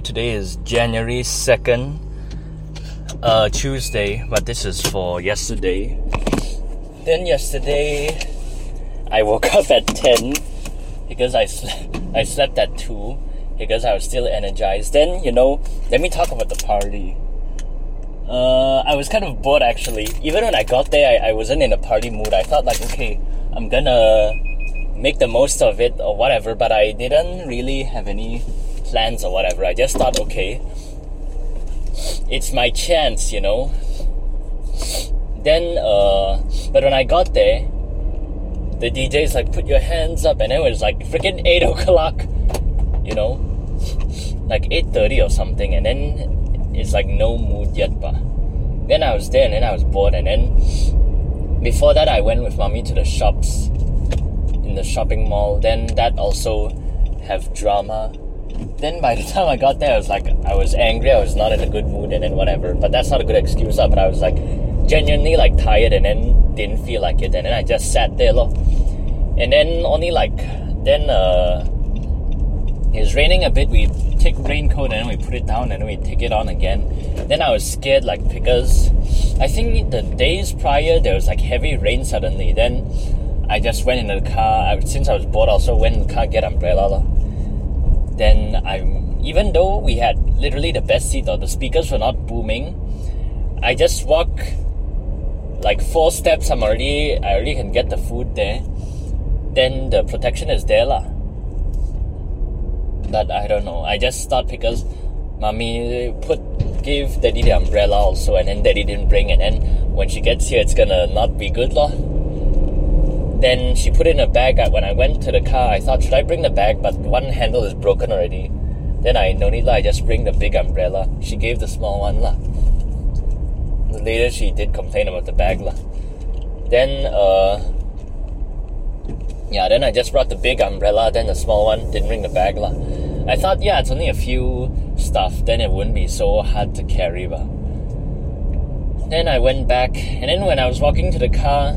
Today is January 2nd, uh, Tuesday, but this is for yesterday. Then yesterday, I woke up at 10 because I, sl- I slept at 2 because I was still energized. Then, you know, let me talk about the party. Uh, I was kind of bored actually. Even when I got there, I, I wasn't in a party mood. I thought, like, okay, I'm gonna make the most of it or whatever, but I didn't really have any plans or whatever. I just thought, okay, it's my chance, you know. Then, uh, but when I got there, the DJ's like, put your hands up, and it was like freaking 8 o'clock, you know, like 8.30 or something, and then it's like no mood yet, but then I was there, and then I was bored, and then before that, I went with mommy to the shops in the shopping mall. Then that also have drama. Then by the time I got there, I was like, I was angry. I was not in a good mood, and then whatever. But that's not a good excuse, uh, But I was like, genuinely like tired, and then didn't feel like it, and then I just sat there, look. And then only like then uh, it was raining a bit. We take raincoat and then we put it down, and we take it on again. Then I was scared, like because I think the days prior there was like heavy rain suddenly. Then I just went in the car. I, since I was bored, also went in the car get umbrella. Then I'm even though we had literally the best seat or the speakers were not booming, I just walk like four steps. I'm already I already can get the food there. Then the protection is there lah. But I don't know. I just thought because mommy put give daddy the umbrella also, and then daddy didn't bring, and then when she gets here, it's gonna not be good lah. Then she put it in a bag. When I went to the car, I thought, should I bring the bag? But one handle is broken already. Then I no need lah. I just bring the big umbrella. She gave the small one lah. Later she did complain about the bag lah. Then uh, yeah. Then I just brought the big umbrella. Then the small one didn't bring the bag lah. I thought yeah, it's only a few stuff. Then it wouldn't be so hard to carry bah. Then I went back, and then when I was walking to the car,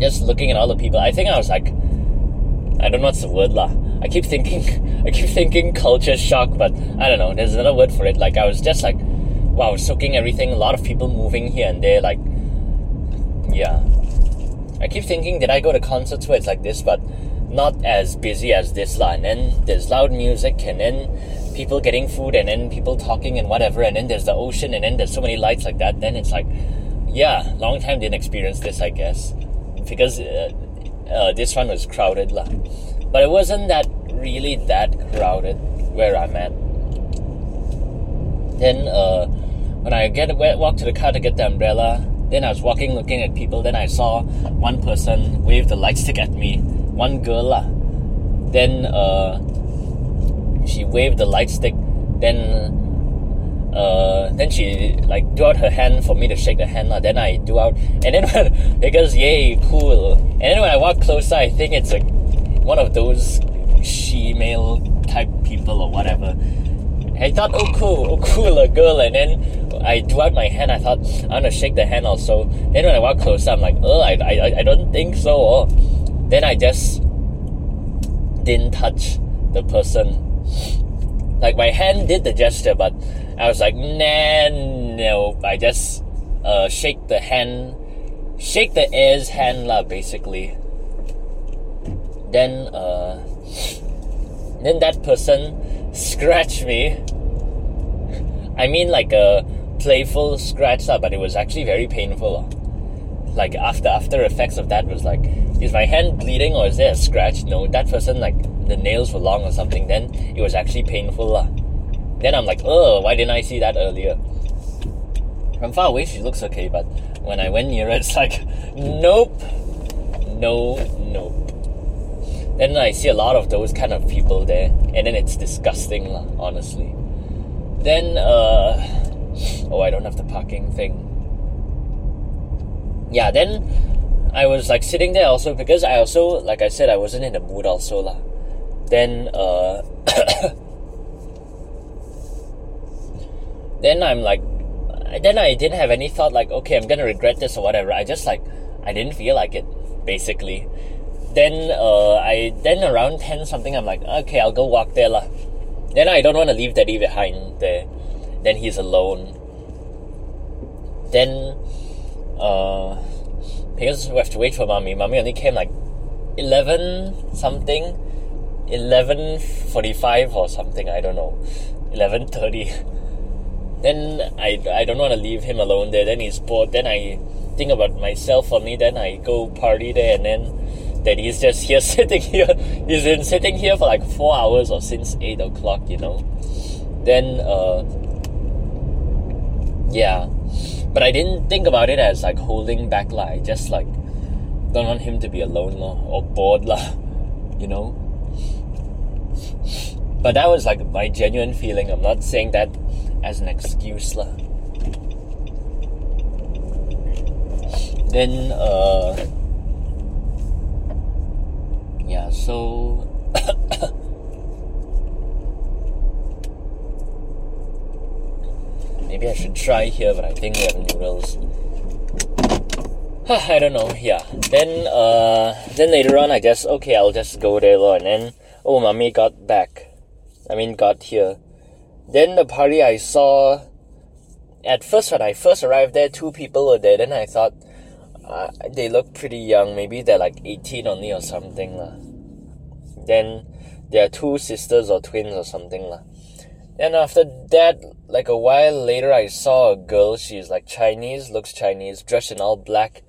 just looking at all the people, I think I was like, I don't know what's the word lah. I keep thinking, I keep thinking culture shock, but I don't know. There's another word for it. Like I was just like, wow, soaking everything. A lot of people moving here and there. Like, yeah. I keep thinking, did I go to concerts where it's like this, but not as busy as this lah. And then there's loud music, and then people getting food, and then people talking and whatever. And then there's the ocean, and then there's so many lights like that. Then it's like, yeah, long time didn't experience this, I guess because uh, uh, this one was crowded lah. But it wasn't that really that crowded where I'm at. Then uh, when I get walk to the car to get the umbrella, then I was walking looking at people. Then I saw one person wave the light stick at me. One girl lah. Then uh, she waved the light stick. Then uh, then she like do out her hand for me to shake the hand lah. Then I do out, and then when, it goes yay cool. And then when I walk closer, I think it's like one of those she-male type people or whatever. I thought, oh cool, oh cool, a girl. And then I do out my hand. I thought I'm gonna shake the hand also. Then when I walk closer, I'm like, oh, I, I, I don't think so. Oh. Then I just didn't touch the person. Like my hand did the gesture, but I was like, nah, no. I just uh, shake the hand, shake the air's hand lah, basically. Then, uh, then that person scratched me. I mean, like a playful scratch lah, but it was actually very painful. Like after after effects of that was like, is my hand bleeding or is there a scratch? No, that person like the nails were long or something. Then it was actually painful lah. Then I'm like, oh, why didn't I see that earlier? From far away, she looks okay, but when I went nearer, it's like, nope, no, nope. Then I see a lot of those kind of people there, and then it's disgusting, honestly. Then, uh, oh, I don't have the parking thing. Yeah, then I was like sitting there also because I also, like I said, I wasn't in the mood also, lah. Then, uh, then I'm like, then I didn't have any thought like, okay, I'm gonna regret this or whatever. I just like, I didn't feel like it, basically. Then uh, I then around ten something, I'm like, okay, I'll go walk there lah. Then I don't want to leave Daddy behind there. Then he's alone. Then, uh, because we have to wait for mommy. Mommy only came like eleven something, eleven forty-five or something. I don't know, eleven thirty. Then I I don't want to leave him alone there. Then he's bored. Then I think about myself only. Then I go party there, and then that he's just here sitting here. He's been sitting here for like four hours or since eight o'clock. You know. Then uh, yeah, but I didn't think about it as like holding back. Like just like don't want him to be alone lah, or bored lah. You know. But that was like my genuine feeling. I'm not saying that as an excuse lah. Then uh yeah, so maybe I should try here, but I think we have noodles. I don't know. Yeah. Then uh then later on I just okay I'll just go there lor. and then oh mommy got back. I mean got here. Then the party I saw at first when I first arrived there two people were there. Then I thought uh, they look pretty young. Maybe they're like 18 only or something lah. Then there are two sisters or twins or something lah. And after that, like a while later, I saw a girl. She's like Chinese, looks Chinese, dressed in all black.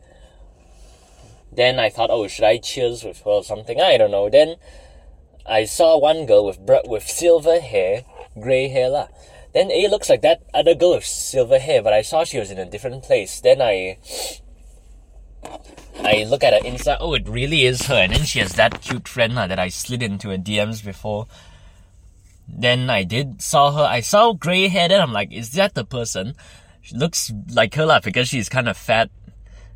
Then I thought, oh, should I cheers with her or something? I don't know. Then I saw one girl with br- with silver hair, gray hair lah. Then it looks like that other girl with silver hair, but I saw she was in a different place. Then I I look at her Insta. Oh, it really is her. And then she has that cute friend lah, that I slid into her DMs before. Then I did saw her. I saw gray hair. Then I'm like, is that the person? She looks like her lah because she's kind of fat.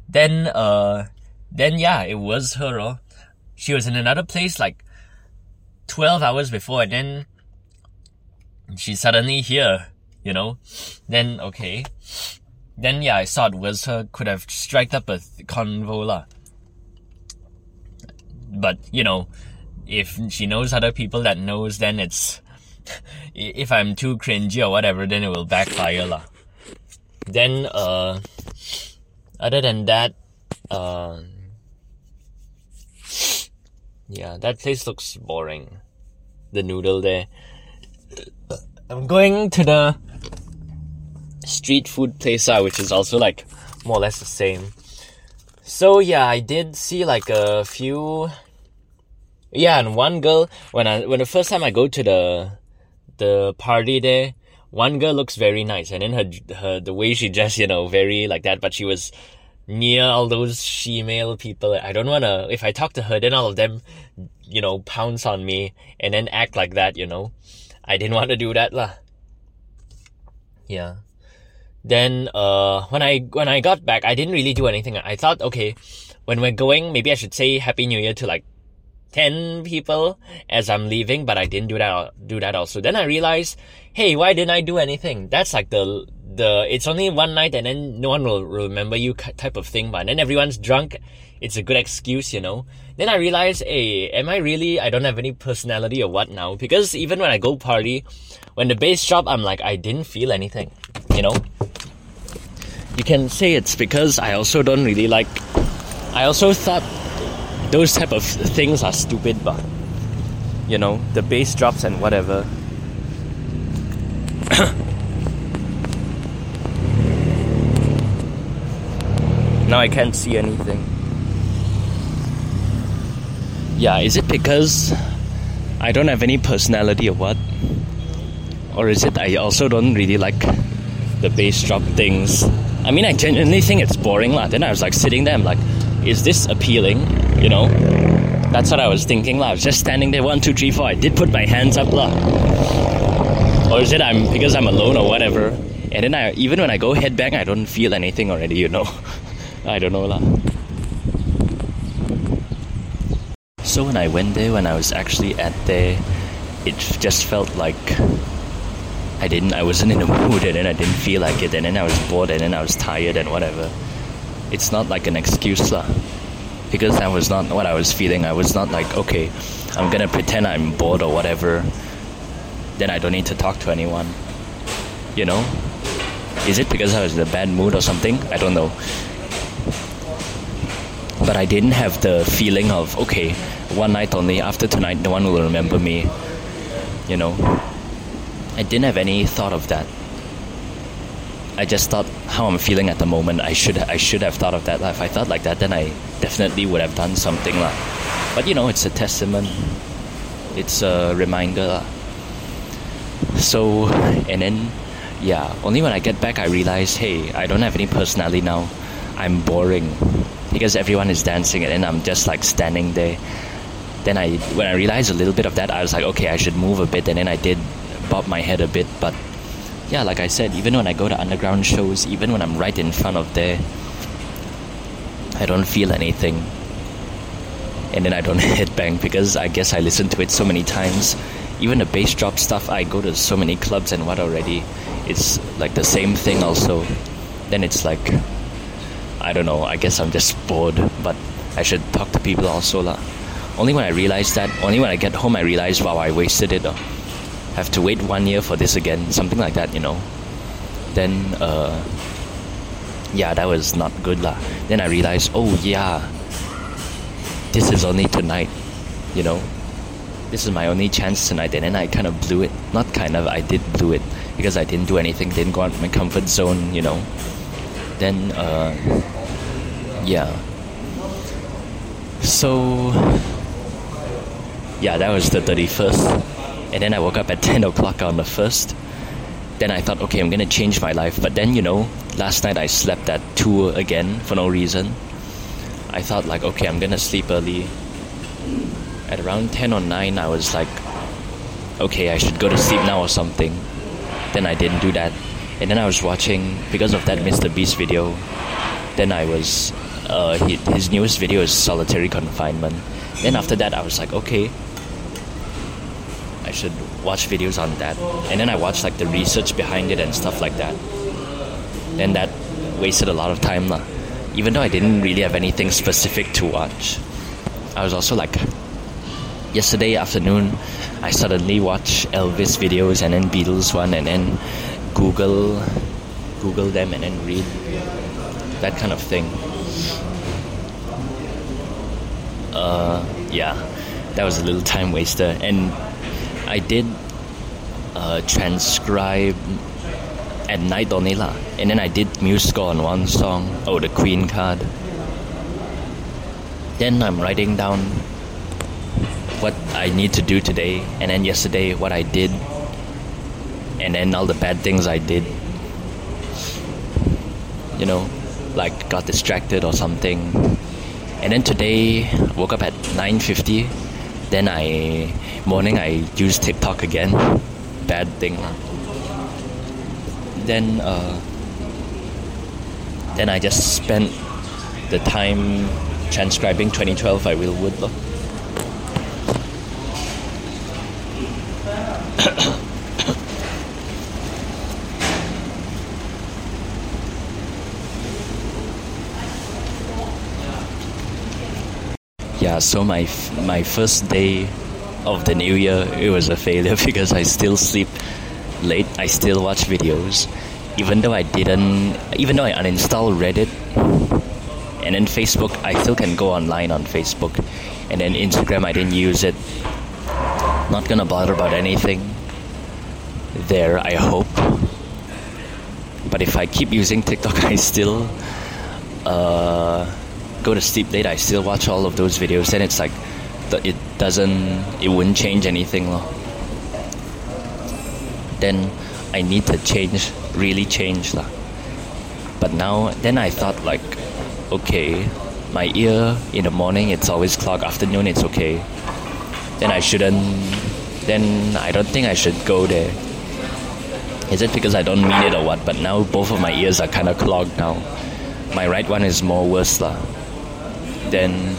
Then uh, then yeah, it was her. Oh. She was in another place like twelve hours before, and then she's suddenly here. You know. Then okay. Then yeah, I was her. Could have struck up a th- convo lah. But you know, if she knows other people that knows, then it's if I'm too cringy or whatever, then it will backfire lah. Then uh, other than that, uh, yeah, that place looks boring. The noodle there. I'm going to the street food place, uh, which is also like more or less the same. So yeah, I did see like a few. Yeah, and one girl when I when the first time I go to the the party there, one girl looks very nice, and then her her the way she dressed, you know, very like that. But she was near all those female people. I don't wanna. If I talk to her, then all of them, you know, pounce on me and then act like that. You know, I didn't want to do that lah. Yeah. Then uh, when I when I got back, I didn't really do anything. I thought, okay, when we're going, maybe I should say Happy New Year to like ten people as I'm leaving, but I didn't do that do that also. Then I realized, hey, why didn't I do anything? That's like the the it's only one night and then no one will remember you type of thing. But then everyone's drunk. It's a good excuse, you know. Then I realized, hey, am I really? I don't have any personality or what now? Because even when I go party, when the bass drop, I'm like, I didn't feel anything, you know. You can say it's because I also don't really like. I also thought those type of things are stupid, but you know the bass drops and whatever. now I can't see anything. Yeah, is it because I don't have any personality or what? Or is it I also don't really like the bass drop things? I mean, I genuinely think it's boring. lah. Then I was like sitting there, I'm like, is this appealing? You know? That's what I was thinking. lah. I was just standing there, one, two, three, four. I did put my hands up. lah. Or is it I'm because I'm alone or whatever? And then I even when I go headbang, I don't feel anything already, you know? I don't know. lah. So when I went there, when I was actually at there, it just felt like I didn't, I wasn't in a mood, and then I didn't feel like it, and then I was bored, and then I was tired, and whatever. It's not like an excuse, lah. Because that was not what I was feeling. I was not like, okay, I'm gonna pretend I'm bored or whatever. then I don't need to talk to anyone. You know? Is it because I was in a bad mood or something? I don't know. But I didn't have the feeling of, okay, one night only, after tonight, no one will remember me. You know? I didn't have any thought of that. I just thought how I'm feeling at the moment. I should I should have thought of that. If I thought like that, then I definitely would have done something lah. But you know, it's a testament. It's a reminder. So, and then, yeah, only when I get back I realize, hey, I don't have any personality now. I'm boring because everyone is dancing and then I'm just like standing there. Then I, when I realized a little bit of that, I was like, okay, I should move a bit, and then I did bob my head a bit, but yeah, like I said, even when I go to underground shows, even when I'm right in front of there, I don't feel anything. And then I don't headbang because I guess I listen to it so many times. Even the bass drop stuff, I go to so many clubs and what already. It's like the same thing also. Then it's like, I don't know, I guess I'm just bored, but I should talk to people also. La. Only when I realize that, only when I get home, I realize, wow, I wasted it. Oh have to wait one year for this again, something like that, you know. Then, uh, yeah, that was not good lah. Then I realized, oh yeah, this is only tonight, you know. This is my only chance tonight, and then I kind of blew it. Not kind of, I did blew it because I didn't do anything, didn't go out of my comfort zone, you know. Then, uh, yeah. So, yeah, that was the 31st and then I woke up at 10 o'clock on the first. Then I thought, okay, I'm gonna change my life. But then, you know, last night I slept at 2 again for no reason. I thought, like, okay, I'm gonna sleep early. At around 10 or 9, I was like, okay, I should go to sleep now or something. Then I didn't do that. And then I was watching, because of that MrBeast video, then I was, uh, his newest video is solitary confinement. Then after that, I was like, okay, I should watch videos on that. And then I watched like the research behind it and stuff like that. And that wasted a lot of time lah. Even though I didn't really have anything specific to watch. I was also like yesterday afternoon I suddenly watched Elvis videos and then Beatles one and then Google Google them and then read that kind of thing. Uh yeah. That was a little time waster and I did uh, transcribe at night only lah. And then I did musical on one song, oh the Queencard. Then I'm writing down what I need to do today, and then yesterday what I did, and then all the bad things I did. You know, like got distracted or something. And then today woke up at 9:50 then I morning I use TikTok again. Bad thing. Then uh, then I just spent the time transcribing 2012 I Will Wood. Yeah, so my my first day of the new year it was a failure because I still sleep late. I still watch videos, even though I didn't. Even though I uninstalled Reddit and then Facebook, I still can go online on Facebook, and then Instagram I didn't use it. Not gonna bother about anything there. I hope. But if I keep using TikTok, I still. Uh, go to sleep late, I still watch all of those videos. Then it's like, it doesn't, it wouldn't change anything. Lor. Then I need to change, really change. Lah. But now, then I thought like, okay, my ear in the morning it's always clogged, afternoon it's okay. Then I shouldn't, then I don't think I should go there. Is it because I don't mean it or what? But now both of my ears are kind of clogged now. My right one is more worse lah then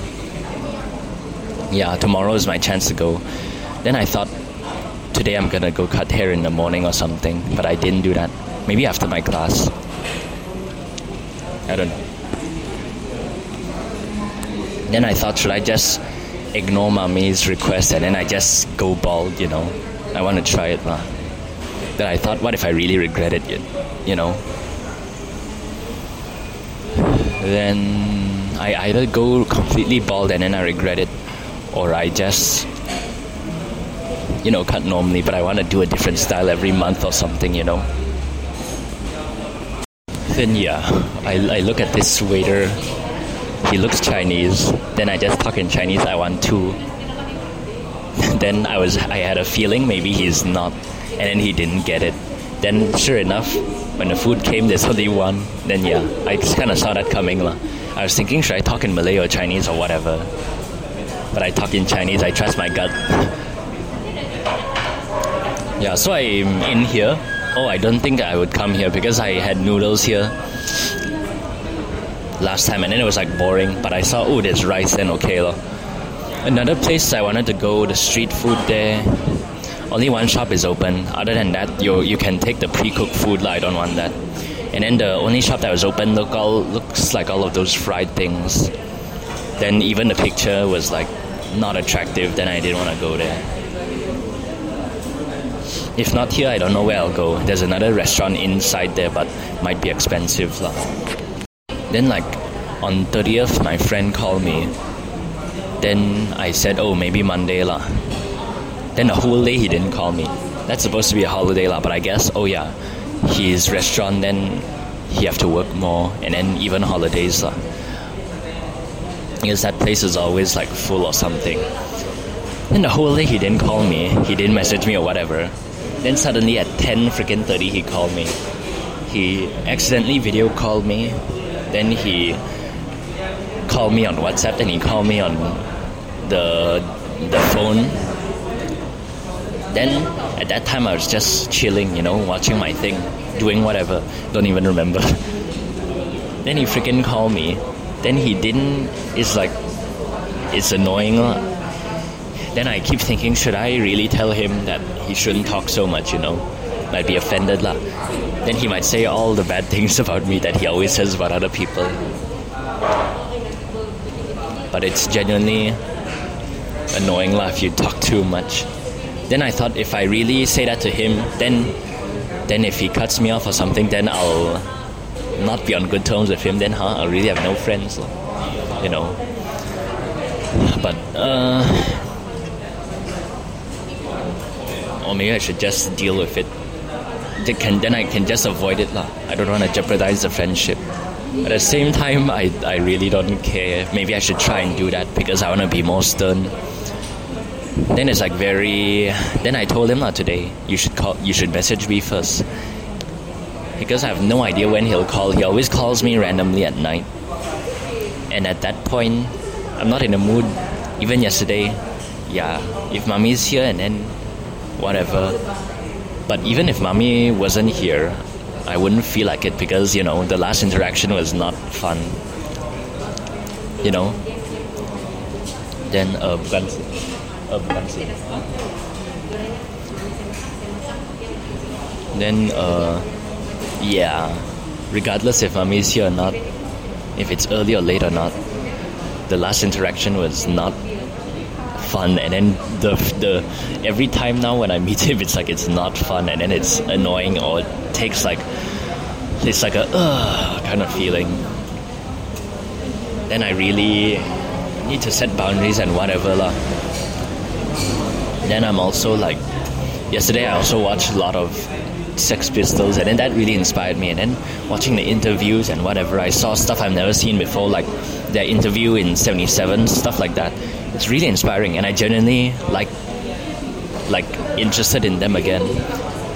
yeah, tomorrow is my chance to go. Then I thought today I'm gonna go cut hair in the morning or something, but I didn't do that. Maybe after my class. I don't know. Then I thought, should I just ignore mommy's request and then I just go bald, you know? I want to try it lah. Then I thought, what if I really regret it? You know. Then I either go completely bald and then I regret it, or I just you know cut normally. But I want to do a different style every month or something. You know. Then yeah, I, I look at this waiter. He looks Chinese. Then I just talk in Chinese. I want to. then I was I had a feeling maybe he's not, and then he didn't get it. Then sure enough, when the food came, there's only one. Then yeah, I just kind of saw that coming lah. I was thinking should I talk in Malay or Chinese or whatever, but I talk in Chinese. I trust my gut. yeah, so I'm in here oh, I don't think I would come here because I had noodles here last time and then it was like boring. But I saw, oh, there's rice, then okay. Lo. Another place I wanted to go, the street food there. Only one shop is open. Other than that, you you can take the pre-cooked food. Like, I don't want that. And then the only shop that was open look all looks like all of those fried things. Then even the picture was like not attractive. Then I didn't want to go there. If not here, I don't know where I'll go. There's another restaurant inside there, but might be expensive. Lah. Then, like, on 30th, my friend called me. Then I said, oh, maybe Monday. Lah. Then the whole day he didn't call me. That's supposed to be a holiday, lah, but I guess, oh yeah, his restaurant, then he have to work more, and then even holidays. Lah. Because that place is always like full or something. Then the whole day he didn't call me, he didn't message me or whatever. Then suddenly at 10 freaking 30 he called me. He accidentally video called me. Then he called me on WhatsApp. Then he called me on the the phone. Then at that time I was just chilling, you know, watching my thing, doing whatever. Don't even remember. then he freaking called me. Then he didn't. It's like it's annoying. Then I keep thinking, should I really tell him that he shouldn't talk so much, you know? Might be offended lah. Then he might say all the bad things about me that he always says about other people. But it's genuinely annoying lah if you talk too much. Then I thought if I really say that to him, then then if he cuts me off or something, then I'll not be on good terms with him. Then huh, I'll really have no friends, you know. But uh, or maybe I should just deal with it. Can, then I can just avoid it. Lah. I don't want to jeopardize the friendship. At the same time, I, I really don't care. Maybe I should try and do that because I want to be more stern. Then it's like very. Then I told him lah today. You should call. You should message me first because I have no idea when he'll call. He always calls me randomly at night, and at that point, I'm not in the mood. Even yesterday, yeah. If mommy's here and then whatever. But even if mommy wasn't here, I wouldn't feel like it because, you know, the last interaction was not fun. You know? Then, uh, bukan uh, bukan Then, uh, yeah, regardless if is here or not, if it's early or late or not, the last interaction was not fun. And then the the every time now when I meet him it's like it's not fun. And then it's annoying or it takes like it's like a uh, kind of feeling. Then I really need to set boundaries and whatever lah then I'm also like yesterday I also watched a lot of Sex Pistols, and then that really inspired me. And then watching the interviews and whatever, I saw stuff I've never seen before, like their interview in '77, stuff like that it's really inspiring, and I genuinely like like interested in them again.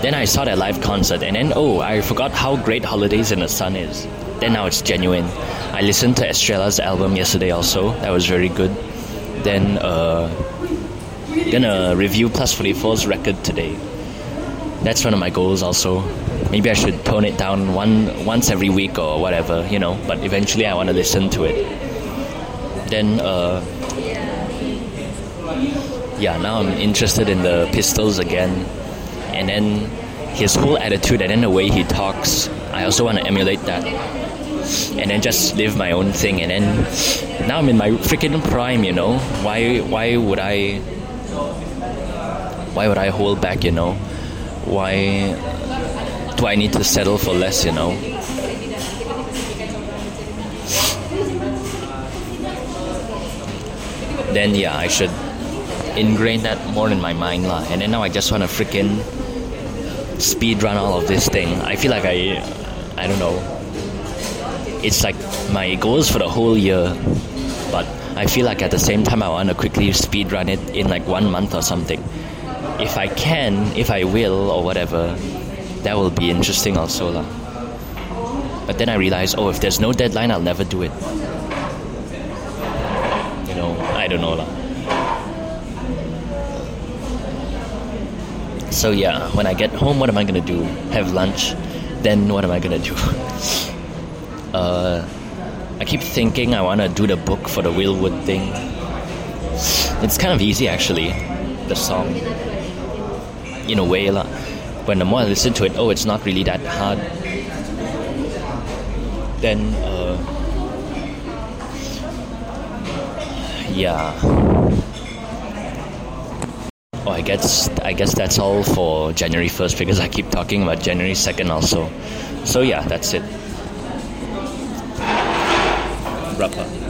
Then I saw their live concert, and then oh, I forgot how great Holidays in the Sun is. Then now it's genuine. I listened to Estrella's album yesterday also. That was very good. Then uh, gonna review Plus 44's record today. That's one of my goals also. Maybe I should tone it down one once every week or whatever, you know. But eventually I want to listen to it. Then uh, yeah, now I'm interested in the pistols again. And then his whole attitude and then the way he talks, I also want to emulate that. And then just live my own thing. And then now I'm in my freaking prime, you know. Why why would I why would I hold back? You know, why do I need to settle for less? You know. Then yeah, I should ingrain that more in my mind lah. And then now I just want to freaking speed run all of this thing. I feel like I, I don't know. It's like my goals for the whole year, but I feel like at the same time I want to quickly speed run it in like one month or something. If I can, if I will, or whatever, that will be interesting also lah. But then I realized, oh, if there's no deadline, I'll never do it. You know, I don't know lah. So yeah, when I get home, what am I gonna do? Have lunch? Then what am I gonna do? uh, I keep thinking I wanna do the book for the Will Wood thing. It's kind of easy actually, the song. In a way, lah. When the more I listen to it, oh, it's not really that hard. Then, uh, yeah. Oh, I guess I guess that's all for January first because I keep talking about January second also. So yeah, that's it. Berapa?